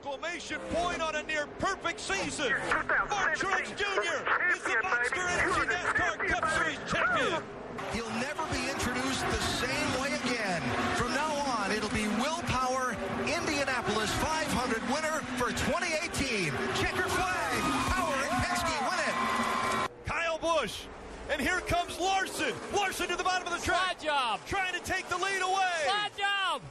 exclamation point on a near perfect season. Martin Truex Jr. is the Monster Energy NASCAR Cup Series champion. He'll never be introduced the same way again. From now on, it'll be Will Power, Indianapolis 500 winner for 2018. Checker flag. Power and Penske win it. Kyle Busch. And here comes Larson. Larson to the bottom of the track. Slide job. Trying to take the lead away. Slide job.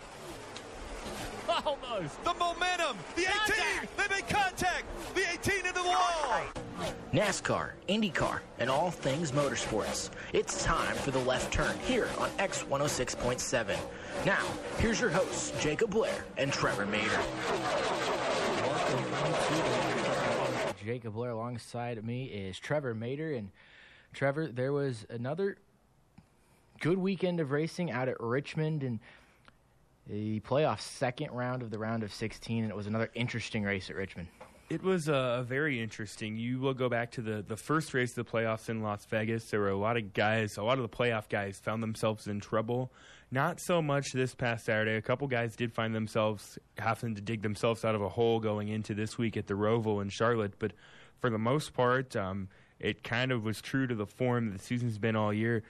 Almost. The momentum. The 18. Contact. They make contact. The 18 into the wall. NASCAR, IndyCar, and all things motorsports. It's time for the left turn here on X106.7. Now, here's your hosts, Jacob Blair and Trevor Mater. Jacob Blair alongside me is Trevor Mater. And Trevor, there was another good weekend of racing out at Richmond and the playoff second round of the round of 16. And it was another interesting race at Richmond. It was uh, very interesting. You will go back to the, the first race of the playoffs in Las Vegas. There were a lot of guys, a lot of the playoff guys found themselves in trouble. Not so much this past Saturday. A couple guys did find themselves having to dig themselves out of a hole going into this week at the Roval in Charlotte. But for the most part, um, it kind of was true to the form that the season's been all year.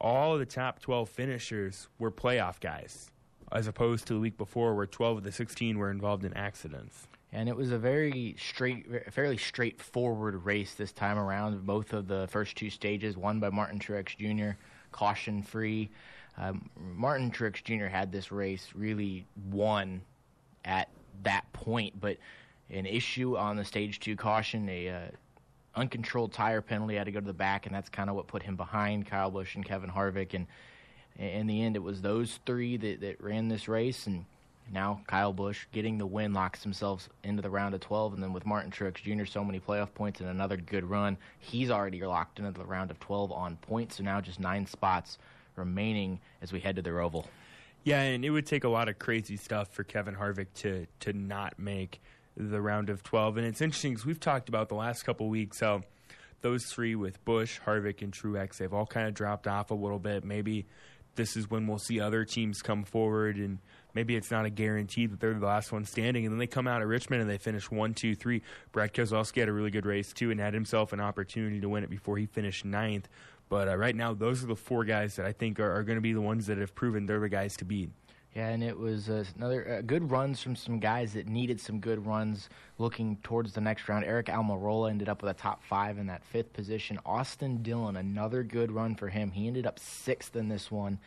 All of the top 12 finishers were playoff guys, as opposed to the week before where 12 of the 16 were involved in accidents. And it was a very straight, fairly straightforward race this time around. Both of the first two stages, won by Martin Truex Jr., caution free. Um, Martin Truex Jr. had this race really won at that point, but an issue on the stage two caution, a uh, uncontrolled tire penalty had to go to the back, and that's kind of what put him behind Kyle Busch and Kevin Harvick. And in the end, it was those three that, that ran this race, and now Kyle Busch getting the win locks himself into the round of 12, and then with Martin Truex Jr. so many playoff points and another good run, he's already locked into the round of 12 on points. So now just nine spots remaining as we head to the Roval. Yeah, and it would take a lot of crazy stuff for Kevin Harvick to to not make the round of 12. And it's interesting because we've talked about the last couple weeks how those three with Busch, Harvick, and Truex, they've all kind of dropped off a little bit. Maybe this is when we'll see other teams come forward and maybe it's not a guarantee that they're the last one standing. And then they come out of Richmond and they finish one, two, three. Brad Keselowski had a really good race too and had himself an opportunity to win it before he finished ninth. But uh, right now, those are the four guys that I think are, are going to be the ones that have proven they're the guys to beat. Yeah, and it was uh, another uh, good runs from some guys that needed some good runs looking towards the next round. Aric Almirola ended up with a top five in that fifth position. Austin Dillon, another good run for him. He ended up sixth in this one,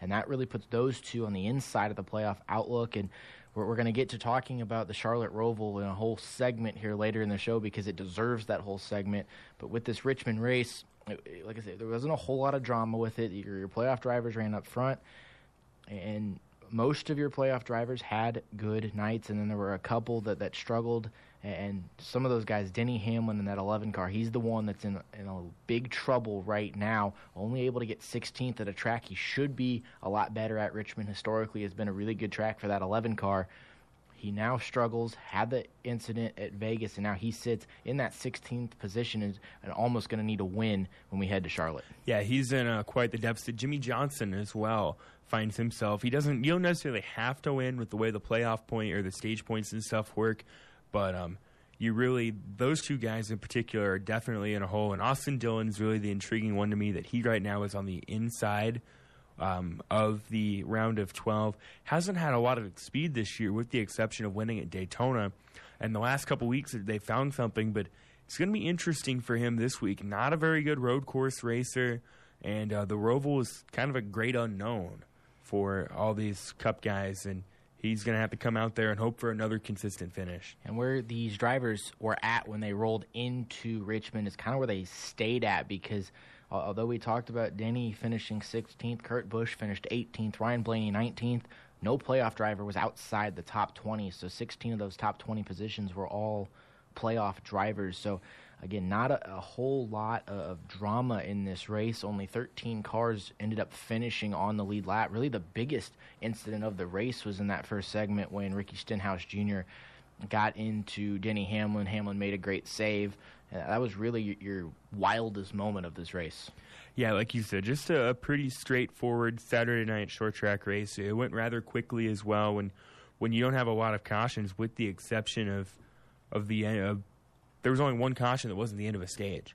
and that really puts those two on the inside of the playoff outlook. And we're, we're going to get to talking about the Charlotte Roval in a whole segment here later in the show because it deserves that whole segment. But with this Richmond race, like I said, there wasn't a whole lot of drama with it. Your, your playoff drivers ran up front, and most of your playoff drivers had good nights, and then there were a couple that, that struggled. And some of those guys, Denny Hamlin in that 11 car, he's the one that's in in a big trouble right now. Only able to get 16th at a track he should be a lot better at. Richmond historically has been a really good track for that 11 car. He now struggles, had the incident at Vegas, and now he sits in that 16th position and, almost going to need a win when we head to Charlotte. Yeah, he's in uh, quite the deficit. Jimmie Johnson as well finds himself. He doesn't. You don't necessarily have to win with the way the playoff point or the stage points and stuff work, but um, you really those two guys in particular are definitely in a hole. And Austin Dillon is really the intriguing one to me that he right now is on the inside um, of the round of 12. Hasn't had a lot of speed this year, with the exception of winning at Daytona. And the last couple weeks, they found something, but it's going to be interesting for him this week. Not a very good road course racer, and uh, the Roval is kind of a great unknown for all these Cup guys, and he's going to have to come out there and hope for another consistent finish. And where these drivers were at when they rolled into Richmond is kind of where they stayed at because although we talked about Denny finishing 16th, Kurt Busch finished 18th, Ryan Blaney 19th, no playoff driver was outside the top 20. So 16 of those top 20 positions were all playoff drivers. So again, not a, a, whole lot of drama in this race. Only 13 cars ended up finishing on the lead lap. Really, the biggest incident of the race was in that first segment when Ricky Stenhouse Jr. got into Denny Hamlin. Hamlin made a great save. Uh, that was really your wildest moment of this race. Yeah, like you said, just a, a pretty straightforward Saturday night short track race. It went rather quickly as well when when you don't have a lot of cautions, with the exception of of the end of there was only one caution that wasn't the end of a stage.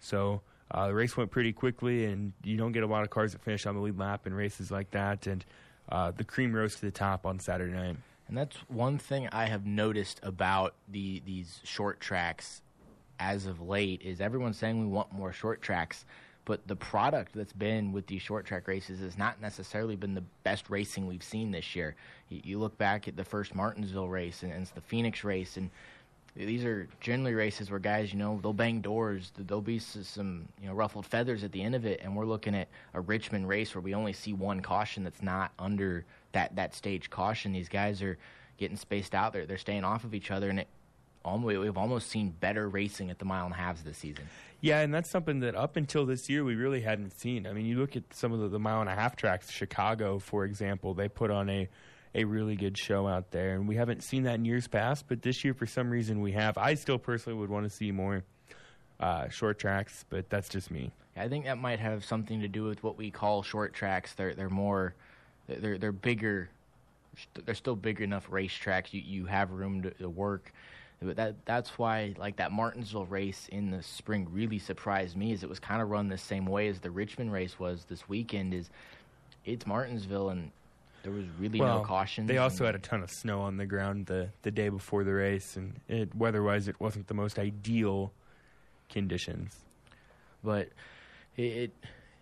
So uh, the race went pretty quickly, and you don't get a lot of cars that finish on the lead lap in races like that. And uh, the cream rose to the top on Saturday night. And that's one thing I have noticed about the these short tracks as of late is everyone's saying we want more short tracks, but the product that's been with these short track races has not necessarily been the best racing we've seen this year. You, look back at the first Martinsville race and, and the Phoenix race, and these are generally races where guys, you know, they'll bang doors. There'll be some, you know, ruffled feathers at the end of it, and we're looking at a Richmond race where we only see one caution that's not under that that stage caution. These guys are getting spaced out. They're they're staying off of each other, and it almost we've almost seen better racing at the mile and a halves this season. Yeah, and that's something that up until this year we really hadn't seen. I mean, you look at some of the, the mile and a half tracks, Chicago, for example, they put on a a really good show out there, and we haven't seen that in years past. But this year, for some reason, we have. I still personally would want to see more uh, short tracks, but that's just me. I think that might have something to do with what we call short tracks. They're they're more they're they're bigger. They're still big enough racetracks. You you have room to, to work. But that that's why like that Martinsville race in the spring really surprised me. Is it was kind of run the same way as the Richmond race was this weekend. Is it's Martinsville and there was really well, no caution. They also had a ton of snow on the ground the the day before the race, and it, weather-wise, it wasn't the most ideal conditions. But it, it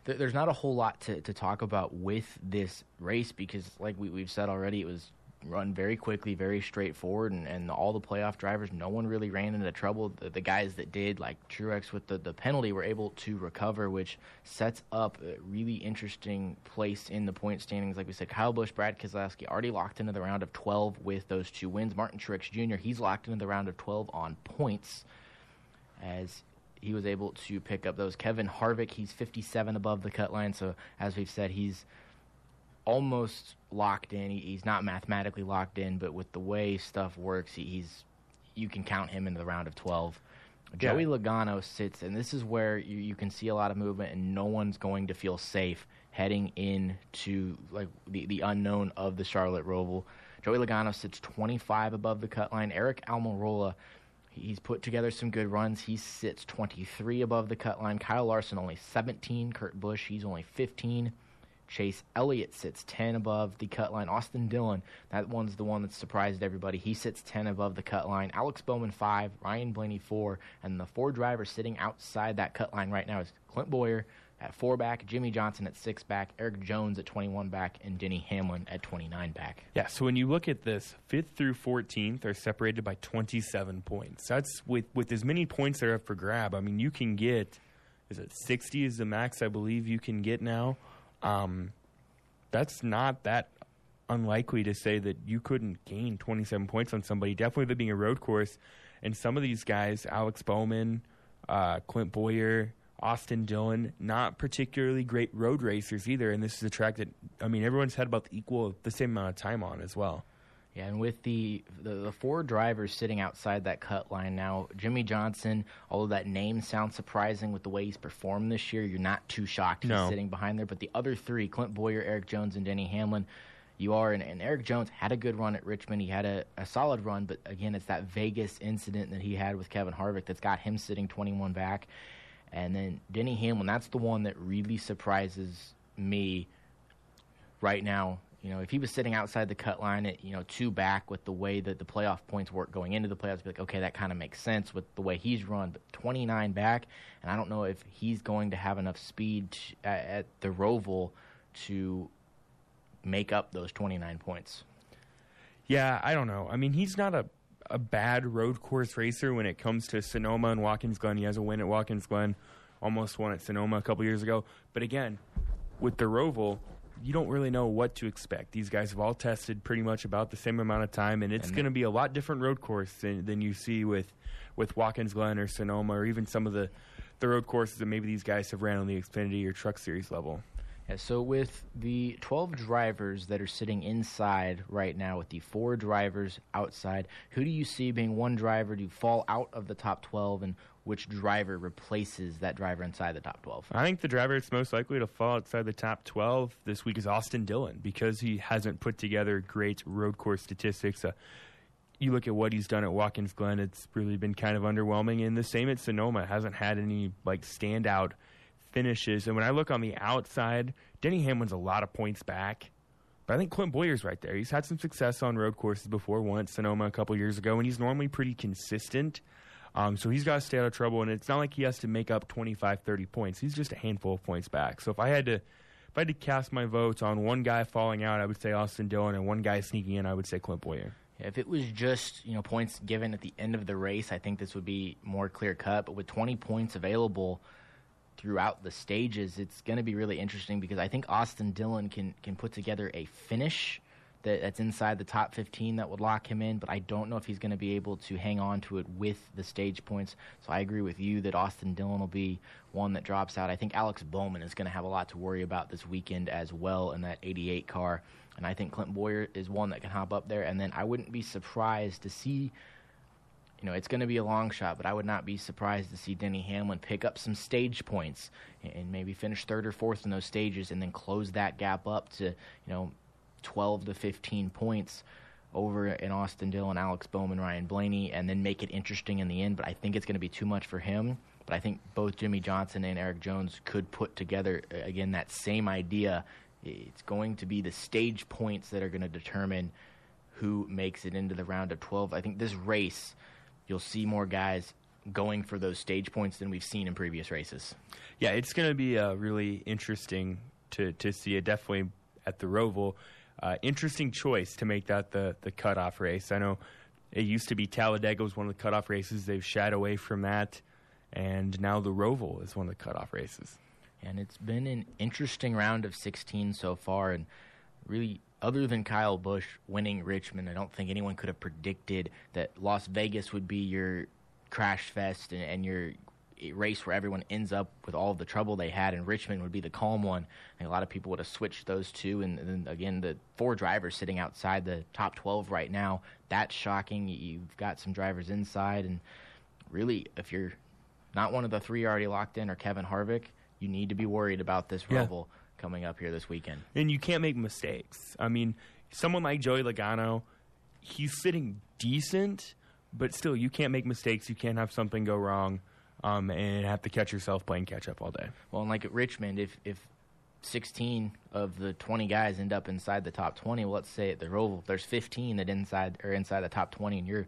th- there's not a whole lot to, to talk about with this race because, like we, we've said already, it was run very quickly, very straightforward, and, and all the playoff drivers, no one really ran into trouble. The, the guys that did, like Truex with the, the penalty, were able to recover, which sets up a really interesting place in the point standings. Like we said, Kyle Busch, Brad Keselowski already locked into the round of 12 with those two wins. Martin Truex Jr., he's locked into the round of 12 on points as he was able to pick up those. Kevin Harvick, he's 57 above the cut line, so as we've said, he's – almost locked in. He, he's not mathematically locked in, but with the way stuff works, he, he's you can count him into the round of 12. Yeah. Joey Logano sits, and this is where you, you can see a lot of movement, and no one's going to feel safe heading into like the, the unknown of the Charlotte Roval. Joey Logano sits 25 above the cut line. Aric Almirola, he's put together some good runs. He sits 23 above the cut line. Kyle Larson only 17. Kurt Busch, he's only 15. Chase Elliott sits 10 above the cut line. Austin Dillon, that one's the one that surprised everybody. He sits 10 above the cut line. Alex Bowman 5, Ryan Blaney 4, and the four drivers sitting outside that cut line right now is Clint Bowyer at 4 back, Jimmie Johnson at 6 back, Erik Jones at 21 back, and Denny Hamlin at 29 back. Yeah, so when you look at this, 5th through 14th are separated by 27 points. That's with, with as many points there up for grab. I mean, you can get, is it 60 is the max I believe you can get now? Um, that's not that unlikely to say that you couldn't gain 27 points on somebody. Definitely, there being a road course, and some of these guys, Alex Bowman, uh, Clint Bowyer, Austin Dillon, not particularly great road racers either. And this is a track that I mean, everyone's had about the equal, the same amount of time on as well. Yeah, and with the, the, the four drivers sitting outside that cut line now, Jimmie Johnson, although that name sounds surprising with the way he's performed this year, you're not too shocked he's no. sitting behind there. But the other three, Clint Bowyer, Erik Jones, and Denny Hamlin, you are. And, and Erik Jones had a good run at Richmond. He had a, a solid run, but again, it's that Vegas incident that he had with Kevin Harvick that's got him sitting 21 back. And then Denny Hamlin, that's the one that really surprises me right now you know, if he was sitting outside the cut line at, you know, two back with the way that the playoff points work going into the playoffs, be like, okay, that kind of makes sense with the way he's run. But 29 back, and I don't know if he's going to have enough speed at the Roval to make up those 29 points. Yeah, I don't know. I mean, he's not a a bad road course racer when it comes to Sonoma and Watkins Glen. He has a win at Watkins Glen, almost won at Sonoma a couple years ago. But again, with the Roval, you don't really know what to expect. These guys have all tested pretty much about the same amount of time, and it's going to be a lot different road course than, than you see with with Watkins Glen or Sonoma or even some of the the road courses that maybe these guys have ran on the Xfinity or Truck Series level. So with the 12 drivers that are sitting inside right now, with the four drivers outside, who do you see being one driver to fall out of the top 12 and which driver replaces that driver inside the top 12. I think the driver that's most likely to fall outside the top 12 this week is Austin Dillon because he hasn't put together great road course statistics. Uh, you look at what he's done at Watkins Glen, it's really been kind of underwhelming. And the same at Sonoma hasn't had any like standout finishes. And when I look on the outside, Denny Hamlin's a lot of points back. But I think Clint Bowyer's right there. He's had some success on road courses before, once Sonoma a couple years ago, and he's normally pretty consistent. Um, so he's got to stay out of trouble, and it's not like he has to make up 25, 30 points. He's just a handful of points back. So if I had to, if I had to cast my votes on one guy falling out, I would say Austin Dillon, and one guy sneaking in, I would say Clint Bowyer. If it was just you know points given at the end of the race, I think this would be more clear cut. But with 20 points available throughout the stages, it's going to be really interesting because I think Austin Dillon can can put together a finish that, that's inside the top 15 that would lock him in. But I don't know if he's going to be able to hang on to it with the stage points. So I agree with you that Austin Dillon will be one that drops out. I think Alex Bowman is going to have a lot to worry about this weekend as well in that 88 car. And I think Clint Bowyer is one that can hop up there. And then I wouldn't be surprised to see, you know, it's going to be a long shot, but I would not be surprised to see Denny Hamlin pick up some stage points and maybe finish third or fourth in those stages and then close that gap up to, you know, 12 to 15 points over in Austin Dillon, Alex Bowman, Ryan Blaney, and then make it interesting in the end. But I think it's going to be too much for him. But I think both Jimmie Johnson and Erik Jones could put together, uh, again, that same idea it's going to be the stage points that are going to determine who makes it into the round of 12. I think this race, you'll see more guys going for those stage points than we've seen in previous races. Yeah, it's going to be uh, really interesting to, to see it definitely at the Roval. Uh, interesting choice to make that the, the cutoff race. I know it used to be Talladega was one of the cutoff races. They've shied away from that, and now the Roval is one of the cutoff races and it's been an interesting round of 16 so far. And really, other than Kyle Busch winning Richmond, I don't think anyone could have predicted that Las Vegas would be your crash fest and, and your race where everyone ends up with all of the trouble they had, and Richmond would be the calm one. I think a lot of people would have switched those two, and then again, the four drivers sitting outside the top 12 right now. That's shocking. You've got some drivers inside, and really, if you're not one of the three already locked in, or Kevin Harvick, you need to be worried about this yeah. Coming up here this weekend. And you can't make mistakes. I mean, someone like Joey Logano, he's sitting decent, but still, you can't make mistakes. You can't have something go wrong um, and have to catch yourself playing catch up all day. Well, and like at Richmond, if if 16 of the 20 guys end up inside the top 20, well, let's say at the Roval, there's 15 that inside or inside the top 20, and you're,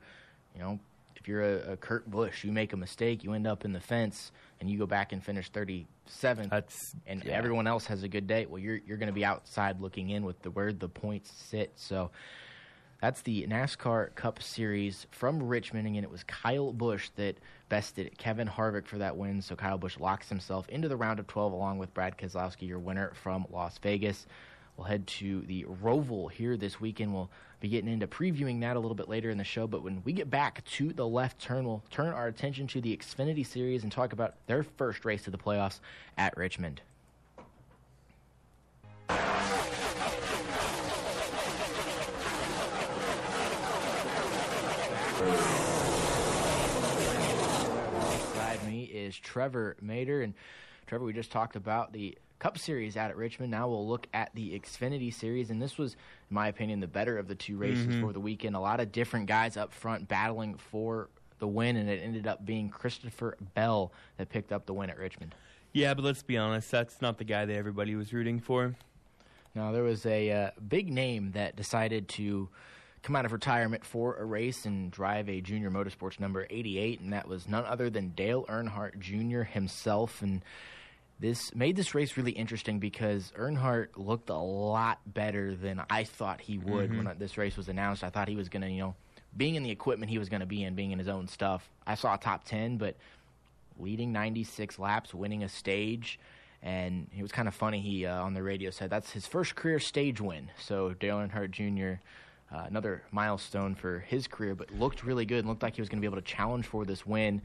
you know, if you're a, a Kurt Busch, you make a mistake, you end up in the fence, and you go back and finish 37th, That's, and yeah. everyone else has a good day. Well, you're you're going to be outside looking in with the where the points sit. So that's the NASCAR Cup Series from Richmond. And again, it was Kyle Busch that bested Kevin Harvick for that win. So Kyle Busch locks himself into the round of 12 along with Brad Keselowski, your winner from Las Vegas. We'll head to the Roval here this weekend. We'll be getting into previewing that a little bit later in the show. But when we get back to the left turn, we'll turn our attention to the Xfinity Series and talk about their first race to the playoffs at Richmond. Beside me is Trevor Mater. And Trevor, we just talked about the Cup Series out at Richmond. Now we'll look at the Xfinity Series, and this was, in my opinion, the better of the two races mm-hmm. for the weekend. A lot of different guys up front battling for the win, and it ended up being Christopher Bell that picked up the win at Richmond. Yeah, but let's be honest, that's not the guy that everybody was rooting for. Now there was a uh, big name that decided to come out of retirement for a race and drive a junior motorsports number 88, and that was none other than Dale Earnhardt Jr. himself. And this made this race really interesting because Earnhardt looked a lot better than I thought he would mm-hmm. when this race was announced. I thought he was going to, you know, being in the equipment he was going to be in, being in his own stuff. I saw a top 10, but leading 96 laps, winning a stage. And it was kind of funny. He uh, on the radio said that's his first career stage win. So Dale Earnhardt Jr., uh, another milestone for his career, but looked really good and looked like he was going to be able to challenge for this win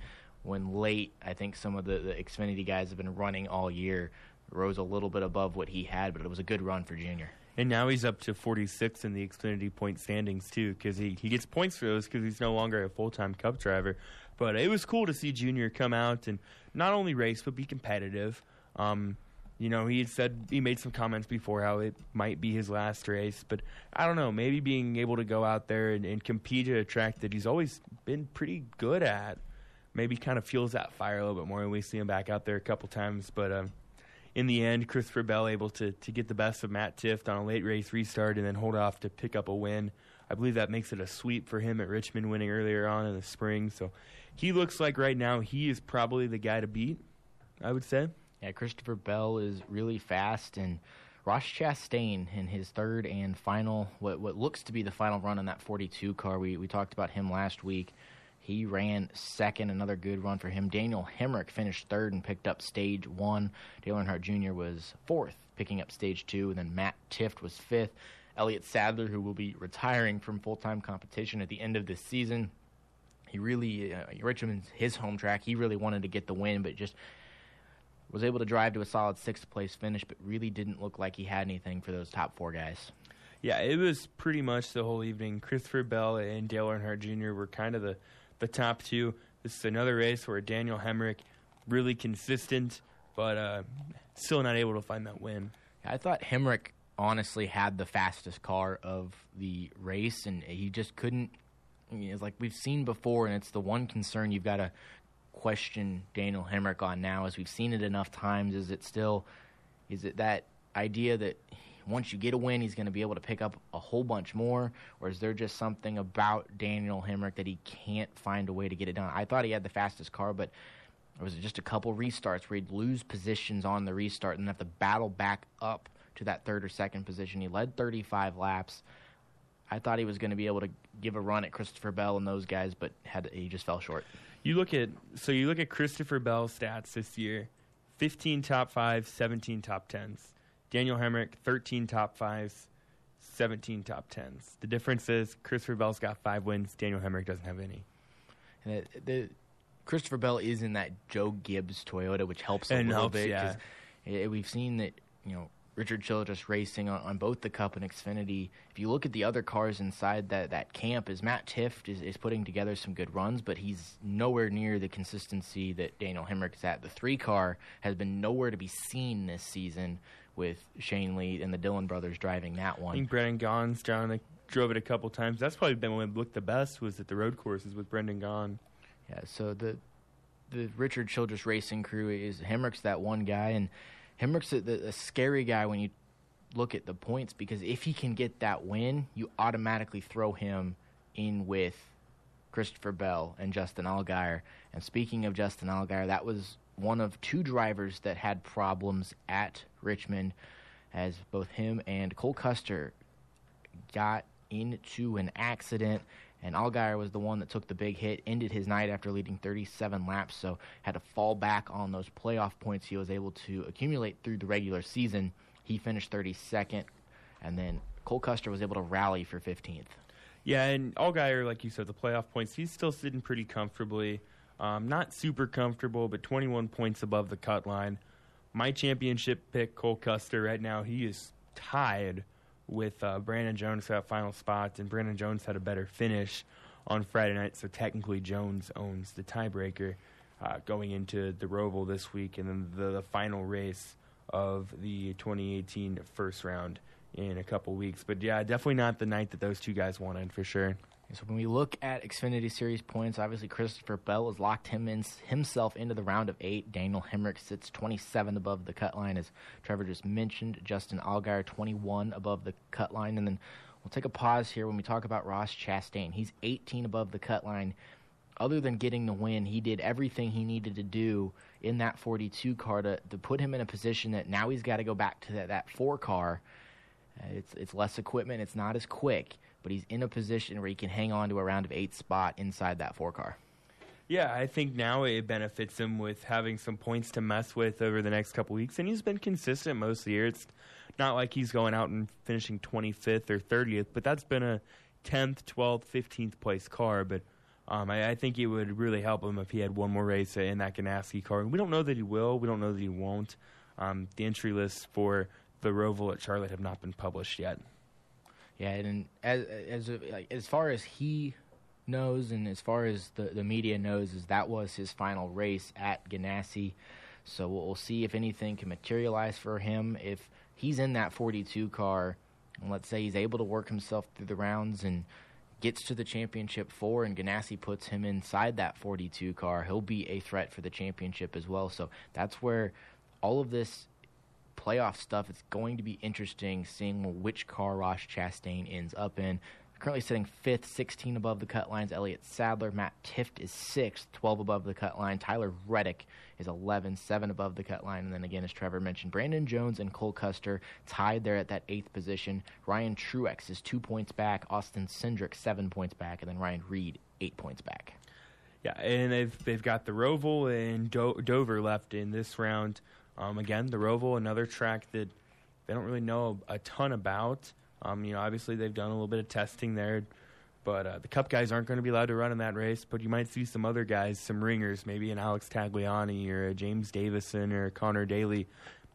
when late, I think some of the, the Xfinity guys have been running all year. Rose a little bit above what he had, but it was a good run for Junior. And now he's up to 46 in the Xfinity point standings, too, because he, he gets points for those because he's no longer a full time Cup driver. But it was cool to see Junior come out and not only race but be competitive. Um, you know, he had said he made some comments before how it might be his last race, but I don't know. Maybe being able to go out there and, and compete at a track that he's always been pretty good at, maybe kind of fuels that fire a little bit more. And we see him back out there a couple times, but um, in the end, Christopher Bell able to to get the best of Matt Tifft on a late race restart and then hold off to pick up a win. I believe that makes it a sweep for him at Richmond, winning earlier on in the spring. So he looks like right now he is probably the guy to beat. I would say. Yeah, Christopher Bell is really fast, and Ross Chastain in his third and final, what what looks to be the final run on that 42 car. We we talked about him last week. He ran second, another good run for him. Daniel Hemric finished third and picked up stage one. Dale Earnhardt Jr. was fourth, picking up stage two, and then Matt Tifft was fifth. Elliott Sadler, who will be retiring from full time competition at the end of this season, he really uh, Richmond's his home track. He really wanted to get the win, but just was able to drive to a solid sixth place finish, but really didn't look like he had anything for those top four guys. Yeah, it was pretty much the whole evening. Christopher Bell and Dale Earnhardt Jr. were kind of the, the top two. This is another race where Daniel Hemric really consistent, but uh, still not able to find that win. I thought Hemric honestly had the fastest car of the race, and he just couldn't. It's like we've seen before, and it's the one concern you've got to question Daniel Hemric on now, as we've seen it enough times. Is it still, is it that idea that once you get a win, he's going to be able to pick up a whole bunch more, or is there just something about Daniel Hemric that he can't find a way to get it done? I thought he had the fastest car, but there was just a couple restarts where he'd lose positions on the restart and have to battle back up to that third or second position. He led 35 laps. I thought he was going to be able to give a run at Christopher Bell and those guys, but had he just fell short. You look at so you look at Christopher Bell's stats this year: 15 top fives, 17 top tens. Daniel Hemric, 13 top fives, 17 top tens. The difference is Christopher Bell's got five wins. Daniel Hemric doesn't have any. And the, the Christopher Bell is in that Joe Gibbs Toyota, which helps a And little helps, bit. yeah. eh, We've seen that you know Richard Childress racing on, on both the Cup and Xfinity. If you look at the other cars inside that, that camp, is Matt Tifft is, is putting together some good runs, but he's nowhere near the consistency that Daniel Hemric is at. The three car has been nowhere to be seen this season with Shane Lee and the Dillon brothers driving that one. I think Brendan Gaughan's John like, drove it a couple times. That's probably been when it looked the best was at the road courses with Brendan Gaughan. Yeah, so the the Richard Childress racing crew is Hemric's that one guy, and Hemric's a, the, a scary guy when you look at the points because if he can get that win, you automatically throw him in with Christopher Bell and Justin Allgaier. And speaking of Justin Allgaier, that was one of two drivers that had problems at Richmond, as both him and Cole Custer got into an accident, and Allgaier was the one that took the big hit, ended his night after leading 37 laps, so had to fall back on those playoff points he was able to accumulate through the regular season. He finished 32nd, and then Cole Custer was able to rally for 15th. Yeah, and Allgaier, like you said, the playoff points, he's still sitting pretty comfortably. Um, not super comfortable, but 21 points above the cut line. My championship pick, Cole Custer, right now, he is tied with uh, Brandon Jones for that final spot, and Brandon Jones had a better finish on Friday night, so technically Jones owns the tiebreaker uh, going into the Roval this week, and then the, the final race of the 2018 first round in a couple weeks. But yeah, definitely not the night that those two guys wanted for sure. So when we look at Xfinity Series points, obviously Christopher Bell has locked him in, himself into the round of eight. Daniel Hemric sits 27 above the cut line, as Trevor just mentioned. Justin Allgaier 21 above the cut line, and then we'll take a pause here when we talk about Ross Chastain. He's 18 above the cut line. Other than getting the win, he did everything he needed to do in that 42 car to, to put him in a position that now he's got to go back to that, that four car. Uh, it's it's less equipment, it's not as quick, but he's in a position where he can hang on to a round of eight spot inside that four car. Yeah, I think now it benefits him with having some points to mess with over the next couple weeks, and he's been consistent most of the year. It's not like he's going out and finishing 25th or 30th, but that's been a 10th, 12th, 15th place car. But um, I, I think it would really help him if he had one more race in that Ganassi car. We don't know that he will. We don't know that he won't. Um, the entry lists for the Roval at Charlotte have not been published yet. Yeah, and as as like, as far as he knows and as far as the, the media knows is that was his final race at Ganassi. So we'll, we'll see if anything can materialize for him. If he's in that 42 car, and let's say he's able to work himself through the rounds and gets to the championship four and Ganassi puts him inside that 42 car, he'll be a threat for the championship as well. So that's where all of this playoff stuff it's going to be interesting seeing which car Ross Chastain ends up in. Currently sitting fifth, 16 above the cut lines. Elliott Sadler, Matt Tifft is sixth, 12 above the cut line. Tyler Reddick is 11, 7 above the cut line. And then again, as Trevor mentioned, Brandon Jones and Cole Custer tied there at that eighth position. Ryan Truex is two points back. Austin Cindric, seven points back. And then Ryan Reed, eight points back. Yeah, and they've they've got the Roval and Do- Dover left in this round. Um, again, the Roval, another track that they don't really know a ton about. Um, you know, obviously they've done a little bit of testing there, but uh, the Cup guys aren't going to be allowed to run in that race. But you might see some other guys, some ringers, maybe an Alex Tagliani or a James Davison or Connor Daly.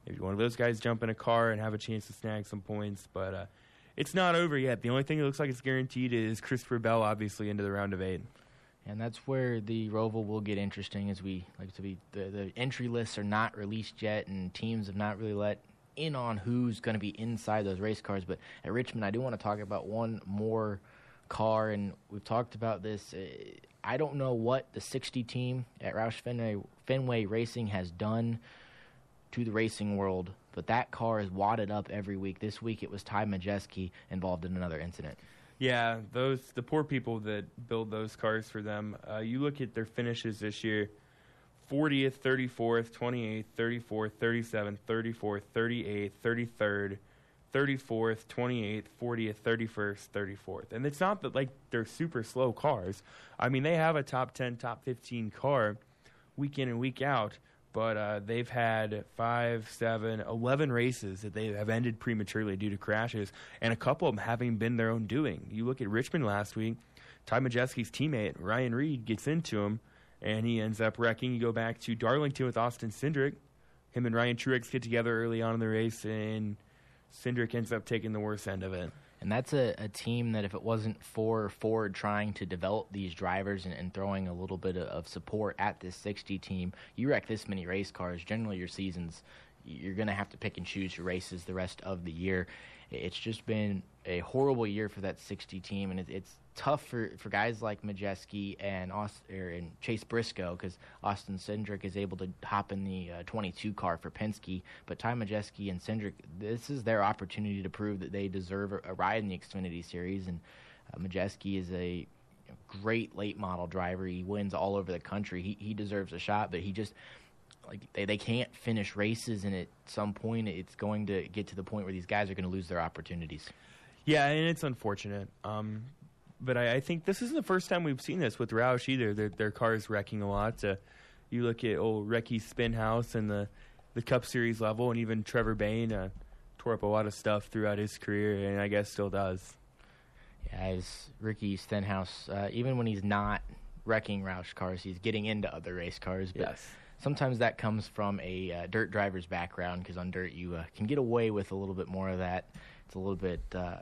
Maybe one of those guys jump in a car and have a chance to snag some points. But uh, it's not over yet. The only thing that looks like it's guaranteed is Christopher Bell, obviously, into the round of eight. And that's where the Roval will get interesting as we like to be the, the entry lists are not released yet and teams have not really let in on who's going to be inside those race cars. But at Richmond, I do want to talk about one more car, and we've talked about this. Uh, I don't know what the 60 team at Roush Fenway, Fenway Racing has done to the racing world, but that car is wadded up every week. This week it was Ty Majeski involved in another incident. Yeah, those the poor people that build those cars for them. Uh, you look at their finishes this year 40th, 34th, 28th, 34th, 37th, 34th, 38th, 33rd, 34th, 28th, 40th, 31st, 34th. And it's not that like they're super slow cars. I mean, they have a top 10, top 15 car week in and week out, but uh, they've had five, seven, 11 races that they have ended prematurely due to crashes, and a couple of them having been their own doing. You look at Richmond last week, Ty Majeski's teammate, Ryan Reed, gets into him and he ends up wrecking. You go back to Darlington with Austin Cindric. Him and Ryan Truex get together early on in the race, and Cindric ends up taking the worst end of it. And that's a, a team that, if it wasn't for Ford trying to develop these drivers and, and throwing a little bit of, of support at this 60 team, you wreck this many race cars. Generally, your seasons, you're going to have to pick and choose your races the rest of the year. It's just been a horrible year for that 60 team, and it, it's tough for, for guys like Majeski and Austin, and Chase Briscoe because Austin Cindric is able to hop in the uh, 22 car for Penske. But Ty Majeski and Cindric, this is their opportunity to prove that they deserve a, a ride in the Xfinity Series. And uh, Majeski is a great late model driver. He wins all over the country. He he deserves a shot, but he just like they, they can't finish races, and at some point it's going to get to the point where these guys are going to lose their opportunities. Yeah, and it's unfortunate. Um, but I, I, think this isn't the first time we've seen this with Roush either. Their, their cars wrecking a lot. Uh, you look at old Ricky Stenhouse and the the Cup Series level, and even Trevor Bayne uh, tore up a lot of stuff throughout his career, and I guess still does. Yeah, as Ricky Stenhouse, uh, even when he's not wrecking Roush cars, he's getting into other race cars. But yes. Sometimes that comes from a uh, dirt driver's background because on dirt you uh, can get away with a little bit more of that. It's a little bit uh,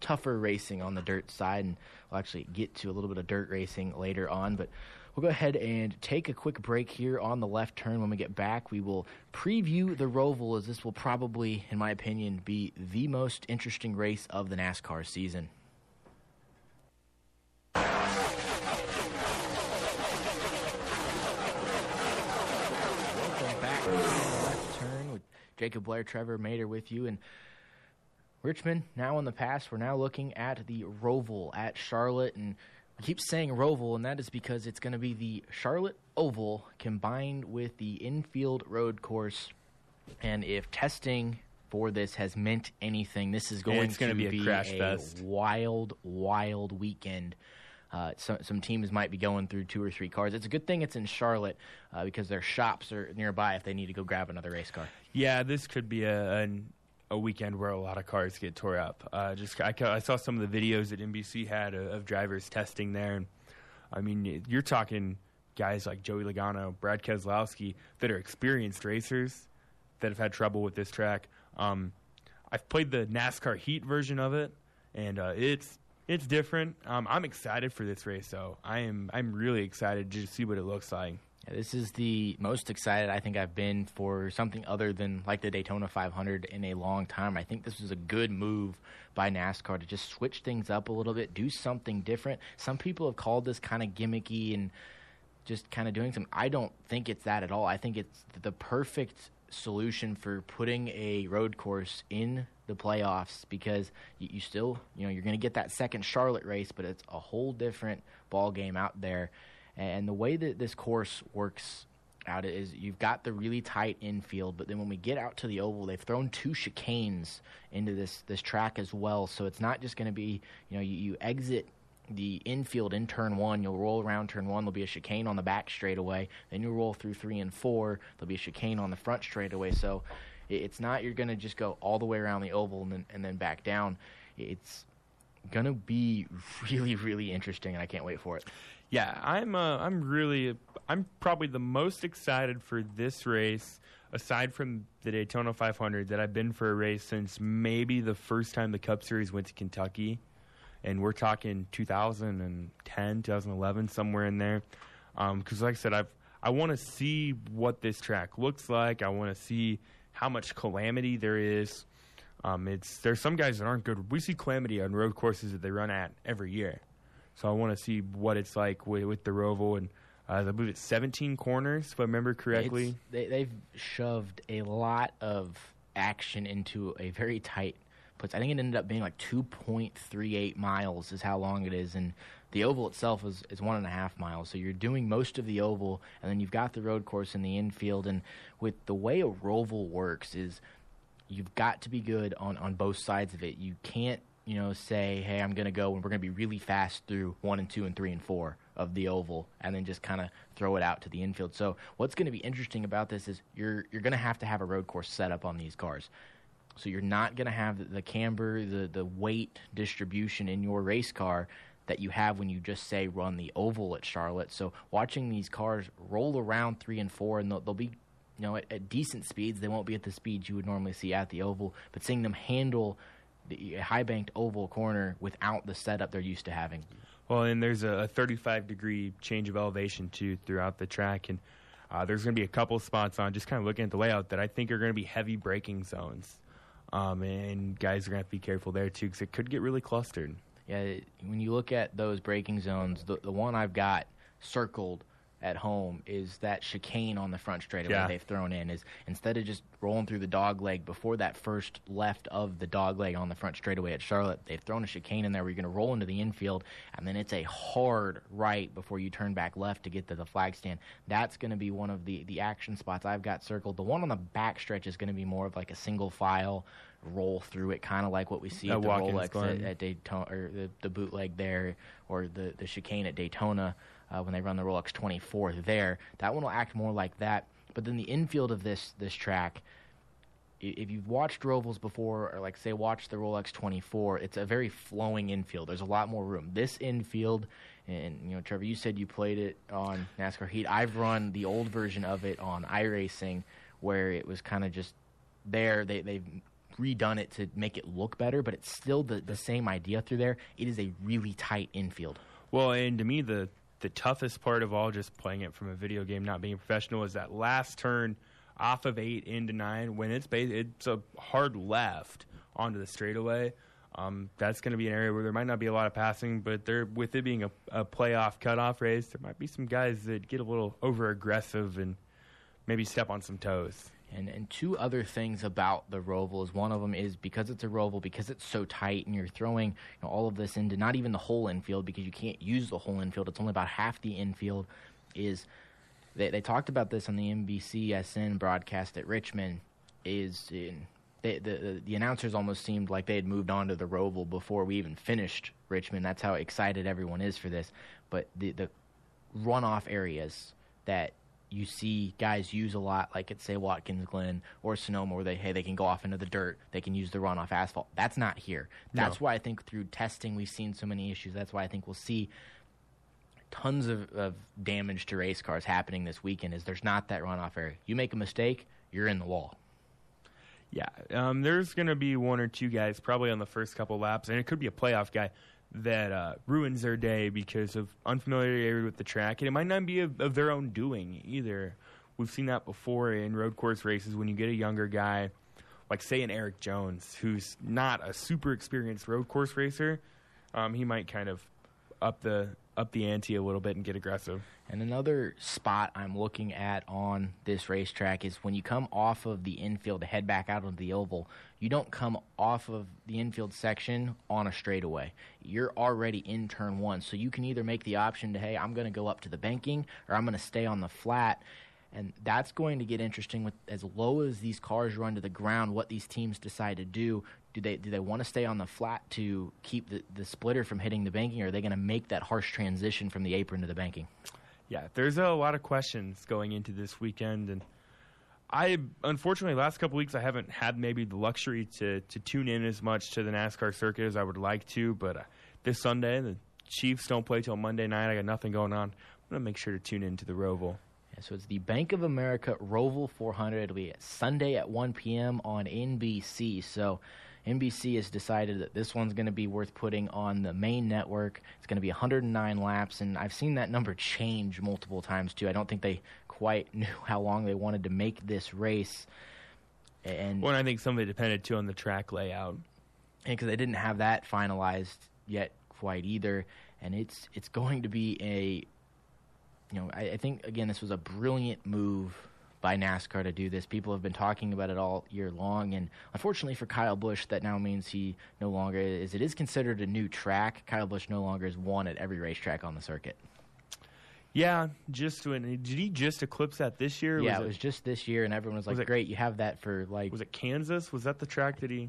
tougher racing on the dirt side, and we'll actually get to a little bit of dirt racing later on. But we'll go ahead and take a quick break here on the left turn. When we get back, we will preview the Roval, as this will probably, in my opinion, be the most interesting race of the NASCAR season. Welcome back left turn with Jacob Blair, Trevor Mater with you, and Richmond, now in the past, we're now looking at the Roval at Charlotte. And I keep saying Roval, and that is because it's going to be the Charlotte Oval combined with the infield road course. And if testing for this has meant anything, this is going to be, be, a crash a fest. wild, wild weekend. Uh, some, some teams might be going through two or three cars. It's a good thing it's in Charlotte uh, because their shops are nearby if they need to go grab another race car. Yeah, this could be a, an a weekend where a lot of cars get tore up. Uh, just I, I, saw some of the videos that NBC had of, of, drivers testing there, and I mean, you're talking guys like Joey Logano, Brad Keselowski that are experienced racers that have had trouble with this track. Um, I've played the NASCAR Heat version of it, and uh, it's it's different. Um, I'm excited for this race, though. I am. I'm really excited to see what it looks like. This is the most excited I think I've been for something other than like the Daytona 500 in a long time. I think this was a good move by NASCAR to just switch things up a little bit, do something different. Some people have called this kind of gimmicky and just kind of doing some. I don't think it's that at all. I think it's the perfect solution for putting a road course in the playoffs because you, you still, you know, you're going to get that second Charlotte race, but it's a whole different ball game out there. And the way that this course works out is you've got the really tight infield, but then when we get out to the oval, they've thrown two chicanes into this this track as well. So it's not just going to be, you know, you, you exit the infield in turn one. You'll roll around turn one. There'll be a chicane on the back straightaway. Then you roll through three and four. There'll be a chicane on the front straightaway. So it's not you're going to just go all the way around the oval and then, and then back down. It's going to be really, really interesting, and I can't wait for it. Yeah, I'm. Uh, I'm really. I'm probably the most excited for this race, aside from the Daytona 500, that I've been for a race since maybe the first time the Cup Series went to Kentucky and we're talking 2010, 2011, somewhere in there. Because, um, like I said, I've I want to see what this track looks like. I want to see how much calamity there is. Um, it's there's some guys that aren't good. We see calamity on road courses that they run at every year, so I want to see what it's like with, with the Roval and. Uh, I believe it's 17 corners, if I remember correctly. They, they've shoved a lot of action into a very tight puts. I think it ended up being like 2.38 miles is how long it is, and the oval itself is, is one and a half miles. So you're doing most of the oval, and then you've got the road course in the infield. And with the way a roval works, is you've got to be good on on both sides of it. You can't you know say, hey, I'm going to go and we're going to be really fast through one and two and three and four of the oval, and then just kind of throw it out to the infield. So what's going to be interesting about this is you're you're going to have to have a road course set up on these cars. So you're not going to have the, camber, the, the weight distribution in your race car that you have when you just say run the oval at Charlotte. So watching these cars roll around three and four, and they'll, they'll be, you know, at, at, decent speeds. They won't be at the speeds you would normally see at the oval, but seeing them handle the high banked oval corner without the setup they're used to having. Well, and there's a 35 degree change of elevation too throughout the track, and uh, there's going to be a couple spots on just kind of looking at the layout that I think are going to be heavy braking zones. Um, and guys are going to have to be careful there too because it could get really clustered. Yeah, when you look at those braking zones, the, the one I've got circled at home is that chicane on the front straightaway yeah. they've thrown in is instead of just rolling through the dog leg before that first left of the dog leg on the front straightaway at Charlotte, they've thrown a chicane in there where you're going to roll into the infield and then it's a hard right before you turn back left to get to the flag stand. That's going to be one of the the action spots I've got circled. The one on the back stretch is going to be more of like a single file roll through it, kind of like what we see at the Rolex at, at, Daytona or the, the bootleg there, or the the chicane at Daytona uh, when they run the Rolex 24 there. That one will act more like that. But then the infield of this this track, if you've watched Rovals before, or like say watch the Rolex 24, it's a very flowing infield. There's a lot more room. This infield, and you know, Trevor, you said you played it on NASCAR Heat. I've run the old version of it on iRacing, where it was kind of just there. They they've redone it to make it look better, but it's still the, the same idea through there. It is a really tight infield. Well, and to me, the the toughest part of all, just playing it from a video game, not being a professional, is that last turn off of eight into nine when it's ba- it's a hard left onto the straightaway. Um, that's going to be an area where there might not be a lot of passing, but there, with it being a, a playoff cutoff race, there might be some guys that get a little over aggressive and maybe step on some toes. And, and two other things about the Roval is one of them is because it's a Roval, because it's so tight, and you're throwing you know, all of this into not even the whole infield because you can't use the whole infield. It's only about half the infield. Is they, they talked about this on the NBCSN broadcast at Richmond. Is in, they, the, the, the announcers almost seemed like they had moved on to the Roval before we even finished Richmond. That's how excited everyone is for this. But the the runoff areas that you see guys use a lot, like at say Watkins Glen or Sonoma, where they hey they can go off into the dirt, they can use the runoff asphalt. That's not here. That's no. why I think through testing we've seen so many issues. That's why I think we'll see tons of, of damage to race cars happening this weekend. Is there's not that runoff area. You make a mistake, you're in the wall. Yeah, um, there's going to be one or two guys probably on the first couple laps, and it could be a playoff guy that uh, ruins their day because of unfamiliarity with the track, and it might not be of, of their own doing either. We've seen that before in road course races when you get a younger guy, like say an Erik Jones, who's not a super experienced road course racer. Um, he might kind of up the up the ante a little bit and get aggressive. And another spot I'm looking at on this racetrack is when you come off of the infield to head back out onto the oval, you don't come off of the infield section on a straightaway. You're already in turn one. So you can either make the option to, hey, I'm going to go up to the banking or I'm going to stay on the flat. And that's going to get interesting with as low as these cars run to the ground, what these teams decide to do. Do they do they want to stay on the flat to keep the, the splitter from hitting the banking, or are they going to make that harsh transition from the apron to the banking? Yeah, there's a lot of questions going into this weekend, and I unfortunately last couple weeks I haven't had maybe the luxury to to tune in as much to the NASCAR circuit as I would like to. But uh, this Sunday, the Chiefs don't play till Monday night. I got nothing going on. I'm gonna make sure to tune into the Roval. So it's the Bank of America Roval 400. It'll be Sunday at 1 p.m. on NBC. So NBC has decided that this one's going to be worth putting on the main network. It's going to be 109 laps, and I've seen that number change multiple times too. I don't think they quite knew how long they wanted to make this race. And Well, and I think some of it depended too on the track layout. because they didn't have that finalized yet quite either, and it's it's going to be a, you know, I, I think again this was a brilliant move by NASCAR to do this. People have been talking about it all year long, and unfortunately for Kyle Busch, that now means he no longer is. It is considered a new track. Kyle Busch no longer is one at every racetrack on the circuit. Yeah, just when did he just eclipse that this year? yeah, was it was just this year, and everyone was like, Was it- "Great, you have that for like." was it Kansas? Was that the track that he?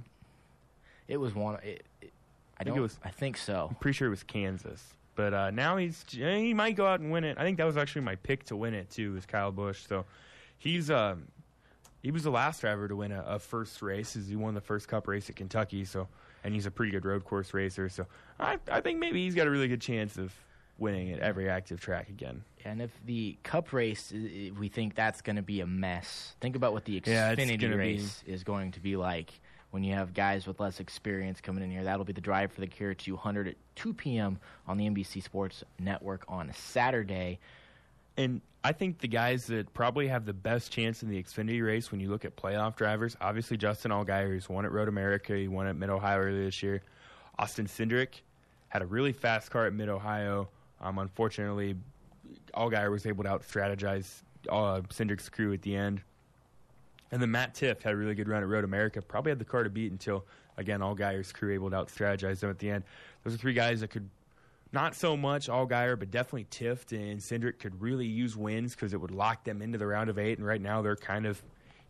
It was one. It, it, I think don't. was- I think so. I'm pretty sure it was Kansas. But uh, now he's he might go out and win it. I think that was actually my pick to win it too. Was Kyle Busch. So he's um he was the last driver to win a, a first race. He won the first Cup race at Kentucky? So and he's a pretty good road course racer. So I I think maybe he's got a really good chance of winning at every active track again. And if the Cup race, we think that's going to be a mess. Think about what the Yeah, Xfinity be- race is going to be like when you have guys with less experience coming in here. That'll be the Drive for the Cure 200 at 2 p.m. on the NBC Sports Network on Saturday. And I think the guys that probably have the best chance in the Xfinity race when you look at playoff drivers, obviously Justin Allgaier, who's won at Road America, he won at Mid Ohio earlier this year. Austin Cindric had a really fast car at Mid Ohio. Um, unfortunately, Allgaier was able to out strategize uh, Cindric's crew at the end. And then Matt Tifft had a really good run at Road America. Probably had the car to beat until, again, All Allgaier's crew able to out strategize them at the end. Those are three guys that could not so much All Allgaier, but definitely Tifft and Cindric could really use wins because it would lock them into the round of eight. And right now they're kind of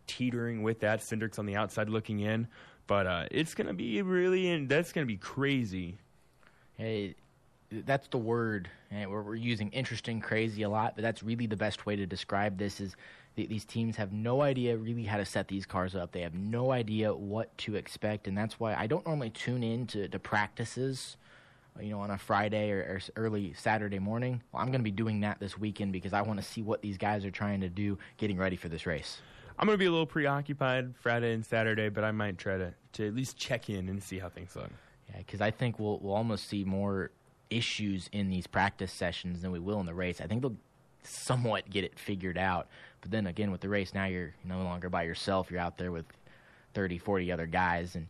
teetering with that. Cindric's on the outside looking in, but uh, it's going to be really, and that's going to be crazy. Hey, that's the word. We're, we're using interesting, crazy a lot, but that's really the best way to describe this. Is th- these teams have no idea really how to set these cars up. They have no idea what to expect, and that's why I don't normally tune in to, to practices. uh, You know, on a Friday or, or early Saturday morning. Well, I'm going to be doing that this weekend because I want to see what these guys are trying to do, getting ready for this race. I'm going to be a little preoccupied Friday and Saturday, but I might try to, to at least check in and see how things look. Yeah, because I think we'll we'll almost see more issues in these practice sessions than we will in the race. I think they'll somewhat get it figured out. But then again, with the race, now you're no longer by yourself. You're out there with 30, 40 other guys, and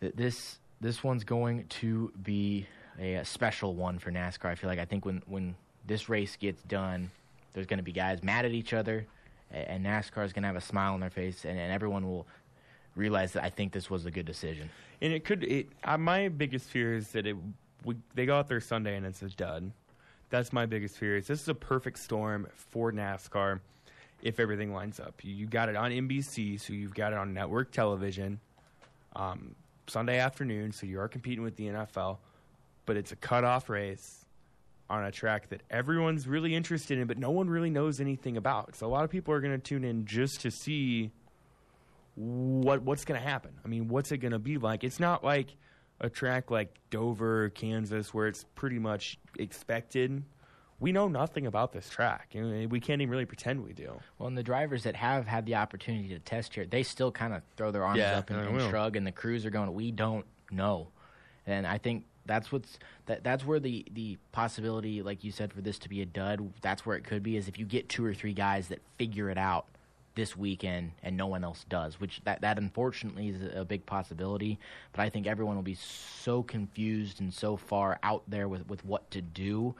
th- this this one's going to be a, a special one for NASCAR. I feel like I think when when this race gets done, there's going to be guys mad at each other, and NASCAR is going to have a smile on their face, and, and everyone will realize that I think this was a good decision. And it could. It, uh, my biggest fear is that it. We, they go out there Sunday and it's a dud. That's my biggest fear. Is this is a perfect storm for NASCAR if everything lines up. You, got it on NBC, so you've got it on network television. Um, Sunday afternoon, so you are competing with the NFL, but it's a cutoff race on a track that everyone's really interested in, but no one really knows anything about. So a lot of people are going to tune in just to see what what's going to happen. I mean, what's it going to be like? It's not like a track like Dover, Kansas, where it's pretty much expected. We know nothing about this track. We can't even really pretend we do. Well, and the drivers that have had the opportunity to test here, they still kind of throw their arms Yeah, up and, and shrug, and the crews are going, "We don't know." And I think that's what's that that's where the the possibility, like you said, for this to be a dud. That's where it could be is if you get two or three guys that figure it out this weekend and no one else does, which that that unfortunately is a big possibility. But I think everyone will be so confused and so far out there with with what to do.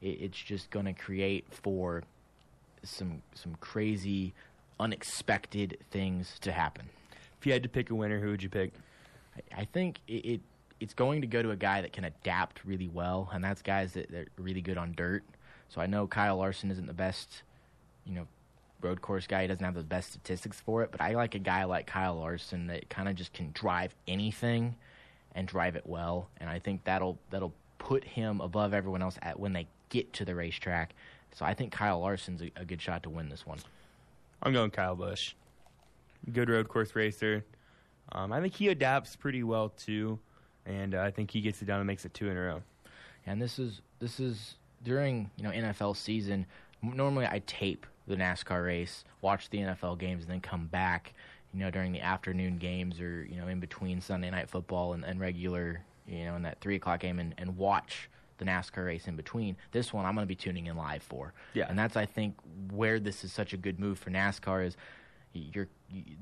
It, it's just going to create for some some crazy, unexpected things to happen. If you had to pick a winner, who would you pick? I, I think it, it it's going to go to a guy that can adapt really well, and that's guys that, that are really good on dirt. So I know Kyle Larson isn't the best, you know, road course guy. He doesn't have the best statistics for it, but I like a guy like Kyle Larson that kind of just can drive anything and drive it well, and I think that'll that'll put him above everyone else at when they get to the racetrack. So I think Kyle Larson's a, a good shot to win this one. I'm going Kyle Busch. Good road course racer. Um, I think he adapts pretty well too, and uh, I think he gets it done and makes it two in a row. And this is this is during you know NFL season. Normally, I tape the NASCAR race, watch the NFL games, and then come back. You know, during the afternoon games or you know in between Sunday night football and, and regular you know in that three o'clock game and, and watch the NASCAR race in between. This one I'm going to be tuning in live for. Yeah. And that's I think where this is such a good move for NASCAR is you're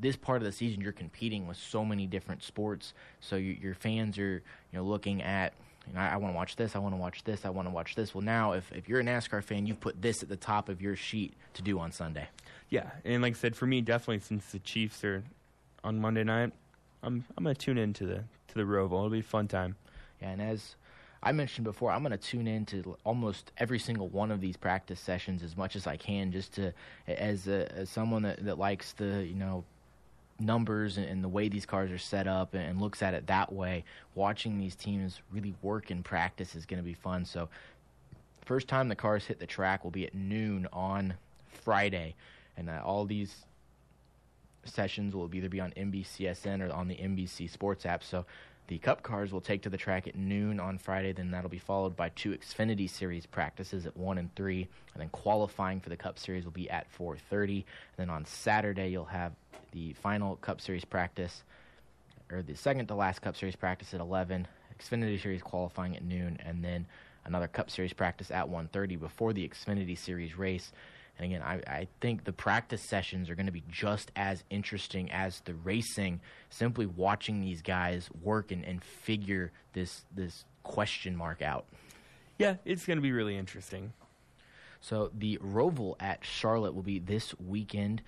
this part of the season you're competing with so many different sports. So you, your fans are you know looking at you know, I, I want to watch this, I want to watch this, I want to watch this. Well, now if if you're a NASCAR fan, you've put this at the top of your sheet to do on Sunday. Yeah, and like I said, for me, definitely since the Chiefs are on Monday night, I'm I'm gonna tune in to the to the Roval. It'll be a fun time. Yeah, and as I mentioned before, I'm going to tune in to almost every single one of these practice sessions as much as I can, just to as a, as someone that, that likes the you know numbers and, and the way these cars are set up and, and looks at it that way. Watching these teams really work in practice is going to be fun. So, first time the cars hit the track will be at noon on Friday, and uh, all these sessions will either be on NBCSN or on the NBC Sports app. So the Cup cars will take to the track at noon on Friday. Then that'll be followed by two Xfinity Series practices at one and three, and then qualifying for the Cup Series will be at 4:30. And then on Saturday you'll have the final Cup Series practice, or the second to last Cup Series practice at 11. Xfinity Series qualifying at noon, and then another Cup Series practice at 1:30 before the Xfinity Series race. And again, I, I think the practice sessions are going to be just as interesting as the racing. Simply watching these guys work and, and figure this this question mark out. Yeah, it's going to be really interesting. So the Roval at Charlotte will be this weekend,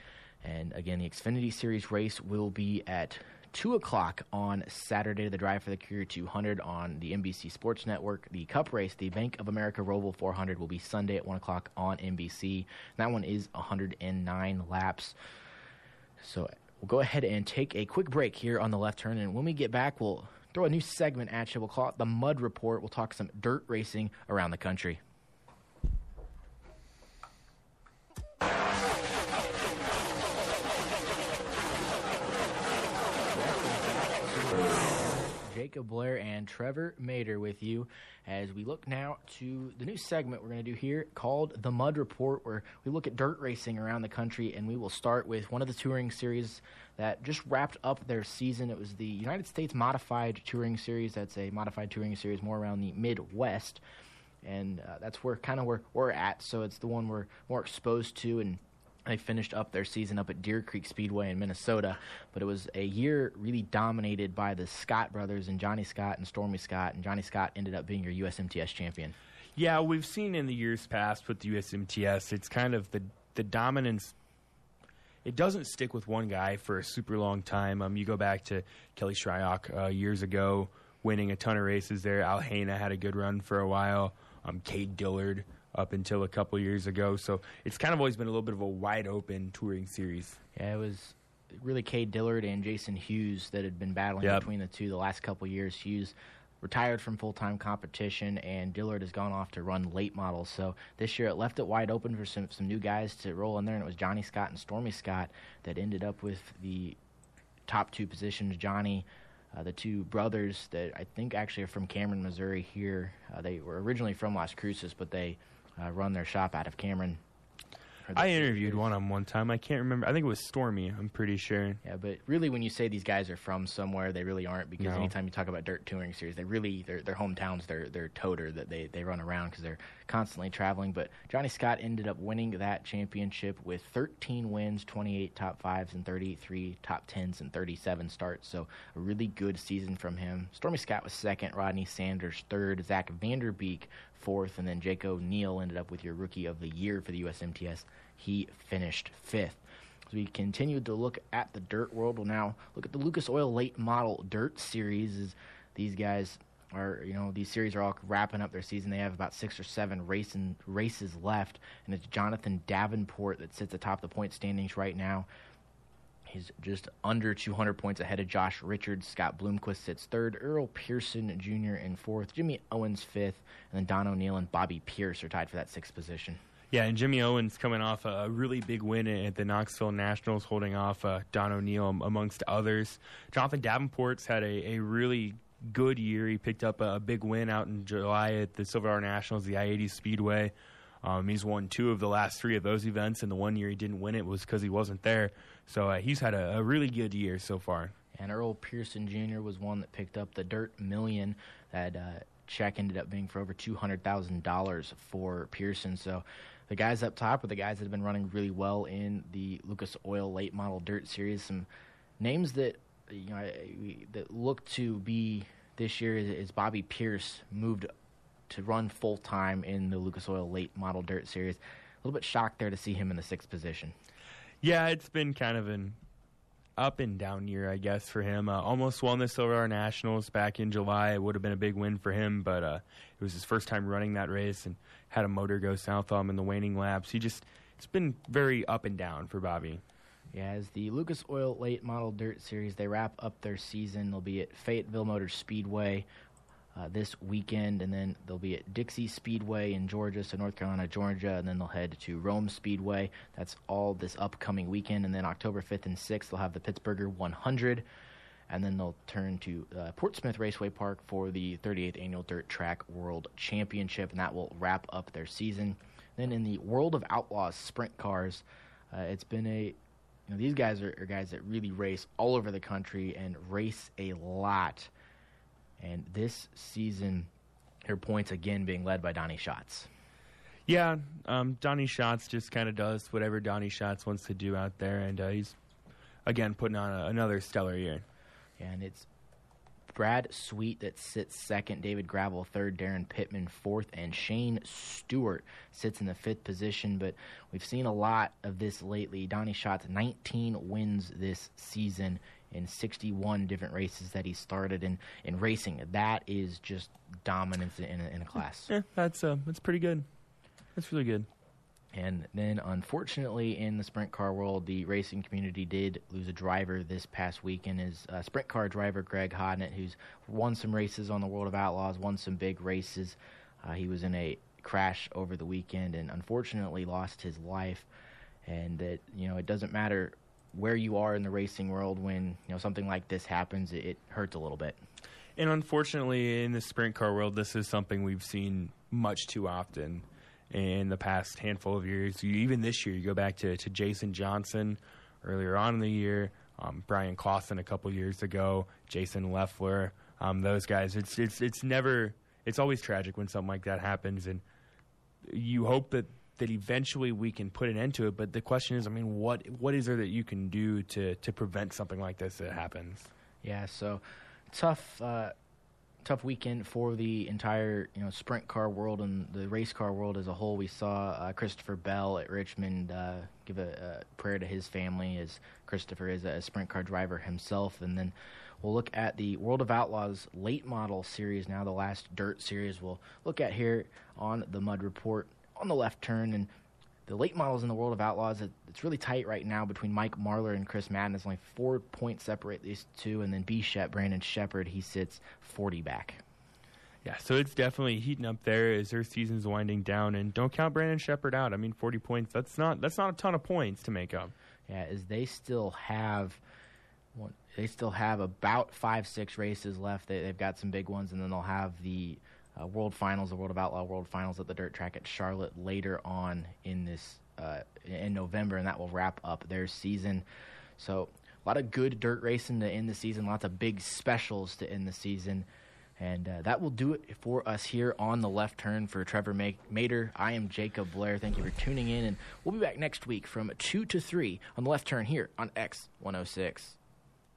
and again, the Xfinity Series race will be at two o'clock on Saturday. The Drive for the Cure 200 on the NBC Sports Network. The Cup race, the Bank of America Roval 400, will be Sunday at one o'clock on NBC. That one is 109 laps. So we'll go ahead and take a quick break here on the left turn, and when we get back, we'll throw a new segment at you. We'll call it the Mud Report. We'll talk some dirt racing around the country. Jacob Blair and Trevor Mater with you as we look now to the new segment we're going to do here called The Mud Report, where we look at dirt racing around the country. And we will start with one of the touring series that just wrapped up their season. It was the United States Modified Touring Series. That's a modified touring series more around the Midwest. And uh, that's where kind of where we're at. So it's the one we're more exposed to and they finished up their season up at Deer Creek Speedway in Minnesota, but it was a year really dominated by the Scott brothers and Johnny Scott and Stormy Scott, and Johnny Scott ended up being your USMTS champion. Yeah, we've seen in the years past with the USMTS, it's kind of the the dominance. It doesn't stick with one guy for a super long time. Um, you go back to Kelly Shryock uh, years ago, winning a ton of races there. Al Haina had a good run for a while. Um, Cade Dillard up until a couple years ago. So it's kind of always been a little bit of a wide open touring series. Yeah, it was really Cade Dillard and Jason Hughes that had been battling Yep. between the two the last couple years. Hughes retired from full time competition, and Dillard has gone off to run late models. So this year it left it wide open for some some new guys to roll in there, and it was Johnny Scott and Stormy Scott that ended up with the top two positions. Johnny. Uh, the two brothers that I think actually are from Cameron, Missouri. Here, uh, they were originally from Las Cruces, but they uh, run their shop out of Cameron. I interviewed one on one time. I can't remember. I think it was Stormy. I'm pretty sure. Yeah, but really, when you say these guys are from somewhere, they really aren't. Because No. anytime you talk about dirt touring series, they really their their hometowns, their their toter that they they run around because they're constantly traveling. But Johnny Scott ended up winning that championship with 13 wins, 28 top fives, and 33 top tens and 37 starts. So a really good season from him. Stormy Scott was second, Rodney Sanders third, Zach Vanderbeek fourth, and then Jake O'Neill ended up with your rookie of the year for the USMTS. He finished fifth. As we continue to look at the dirt world, we'll now look at the Lucas Oil Late Model Dirt Series. These guys are, you know, these series are all wrapping up their season. They have about six or seven racing races left, and it's Jonathan Davenport that sits atop the point standings right now. He's just under 200 points ahead of Josh Richards. Scott Bloomquist sits third. Earl Pearson Jr. in fourth. Jimmy Owens fifth. And then Don O'Neill and Bobby Pierce are tied for that sixth position. Yeah, and Jimmy Owens coming off a really big win at the Knoxville Nationals, holding off uh, Don O'Neill amongst others. Jonathan Davenport's had a, a really good year. He picked up a, a big win out in July at the Silver Star Nationals, the I-80 Speedway. Um, he's won two of the last three of those events, and the one year he didn't win it was because he wasn't there. So uh, he's had a, a really good year so far. And Earl Pearson Jr. was one that picked up the Dirt Million. That uh, check ended up being for over $200,000 for Pearson. So the guys up top are the guys that have been running really well in the Lucas Oil Late Model Dirt Series. Some names that you know that look to be this year is, is Bobby Pierce moved to run full time in the Lucas Oil Late Model Dirt Series. A little bit shocked there to see him in the sixth position. Yeah, it's been kind of an up and down year, I guess, for him. Uh, almost won the Silver Star Nationals back in July. It would have been a big win for him, but uh, it was his first time running that race and had a motor go south on him in the waning laps. He just it's been very up and down for Bobby. Yeah, as the Lucas Oil Late Model Dirt Series, they wrap up their season. They'll be at Fayetteville Motor Speedway uh, this weekend, and then they'll be at Dixie Speedway in Georgia, so North Carolina, Georgia, and then they'll head to Rome Speedway. That's all this upcoming weekend, and then October 5th and 6th, they'll have the Pittsburgher 100, and then they'll turn to uh, Portsmouth Raceway Park for the 38th Annual Dirt Track World Championship, and that will wrap up their season. Then in the World of Outlaws sprint cars, uh, it's been a you know, these guys are, are guys that really race all over the country and race a lot. And this season, their points again being led by Donny Schatz. Yeah, um, Donny Schatz just kind of does whatever Donny Schatz wants to do out there, and uh, he's again putting on a, another stellar year. And it's Brad Sweet that sits second, David Gravel third, Daryn Pittman fourth, and Shane Stewart sits in the fifth position. But we've seen a lot of this lately. Donnie Schatz, 19 wins this season in 61 different races that he started in, in racing. That is just dominance in a, in a class. Yeah, that's uh, that's pretty good. That's really good. And then, unfortunately, in the sprint car world, the racing community did lose a driver this past weekend. Is uh, sprint car driver Greg Hodnett, who's won some races on the World of Outlaws, won some big races. Uh, he was in a crash over the weekend and unfortunately lost his life. And that you know, it doesn't matter where you are in the racing world when you know something like this happens. It, it hurts a little bit. And unfortunately, in the sprint car world, this is something we've seen much too often in the past handful of years. You, even this year, you go back to, to Jason Johnson earlier on in the year, um, Bryan Clauson a couple years ago, Jason Leffler, um, those guys. It's it's it's never. It's always tragic when something like that happens, and you hope that that eventually we can put an end to it. But the question is, I mean, what what is there that you can do to to prevent something like this that happens? Yeah, so tough, uh, tough weekend for the entire you know sprint car world and the race car world as a whole. We saw uh, Christopher Bell at Richmond uh, give a, a prayer to his family as Christopher is a sprint car driver himself, and then. We'll look at the World of Outlaws late model series now, the last dirt series we'll look at here on the Mud Report on the left turn. And the late models in the World of Outlaws, it, it's really tight right now between Mike Marlar and Chris Madden. It's only four points separate these two. And then B. Shep, Brandon Sheppard, he sits 40 back. Yeah, so it's definitely heating up there as their season's winding down, and don't count Brandon Sheppard out. I mean, forty points. That's not that's not a ton of points to make up. Yeah, as they still have. They still have about five, six races left. They, they've got some big ones, and then they'll have the uh, World Finals, the World of Outlaw World Finals at the dirt track at Charlotte later on in this uh, in November, and that will wrap up their season. So a lot of good dirt racing to end the season, lots of big specials to end the season. And uh, that will do it for us here on the left turn for Trevor Mater. I am Jacob Blair. Thank you for tuning in, and we'll be back next week from 2 to 3 on the left turn here on X106.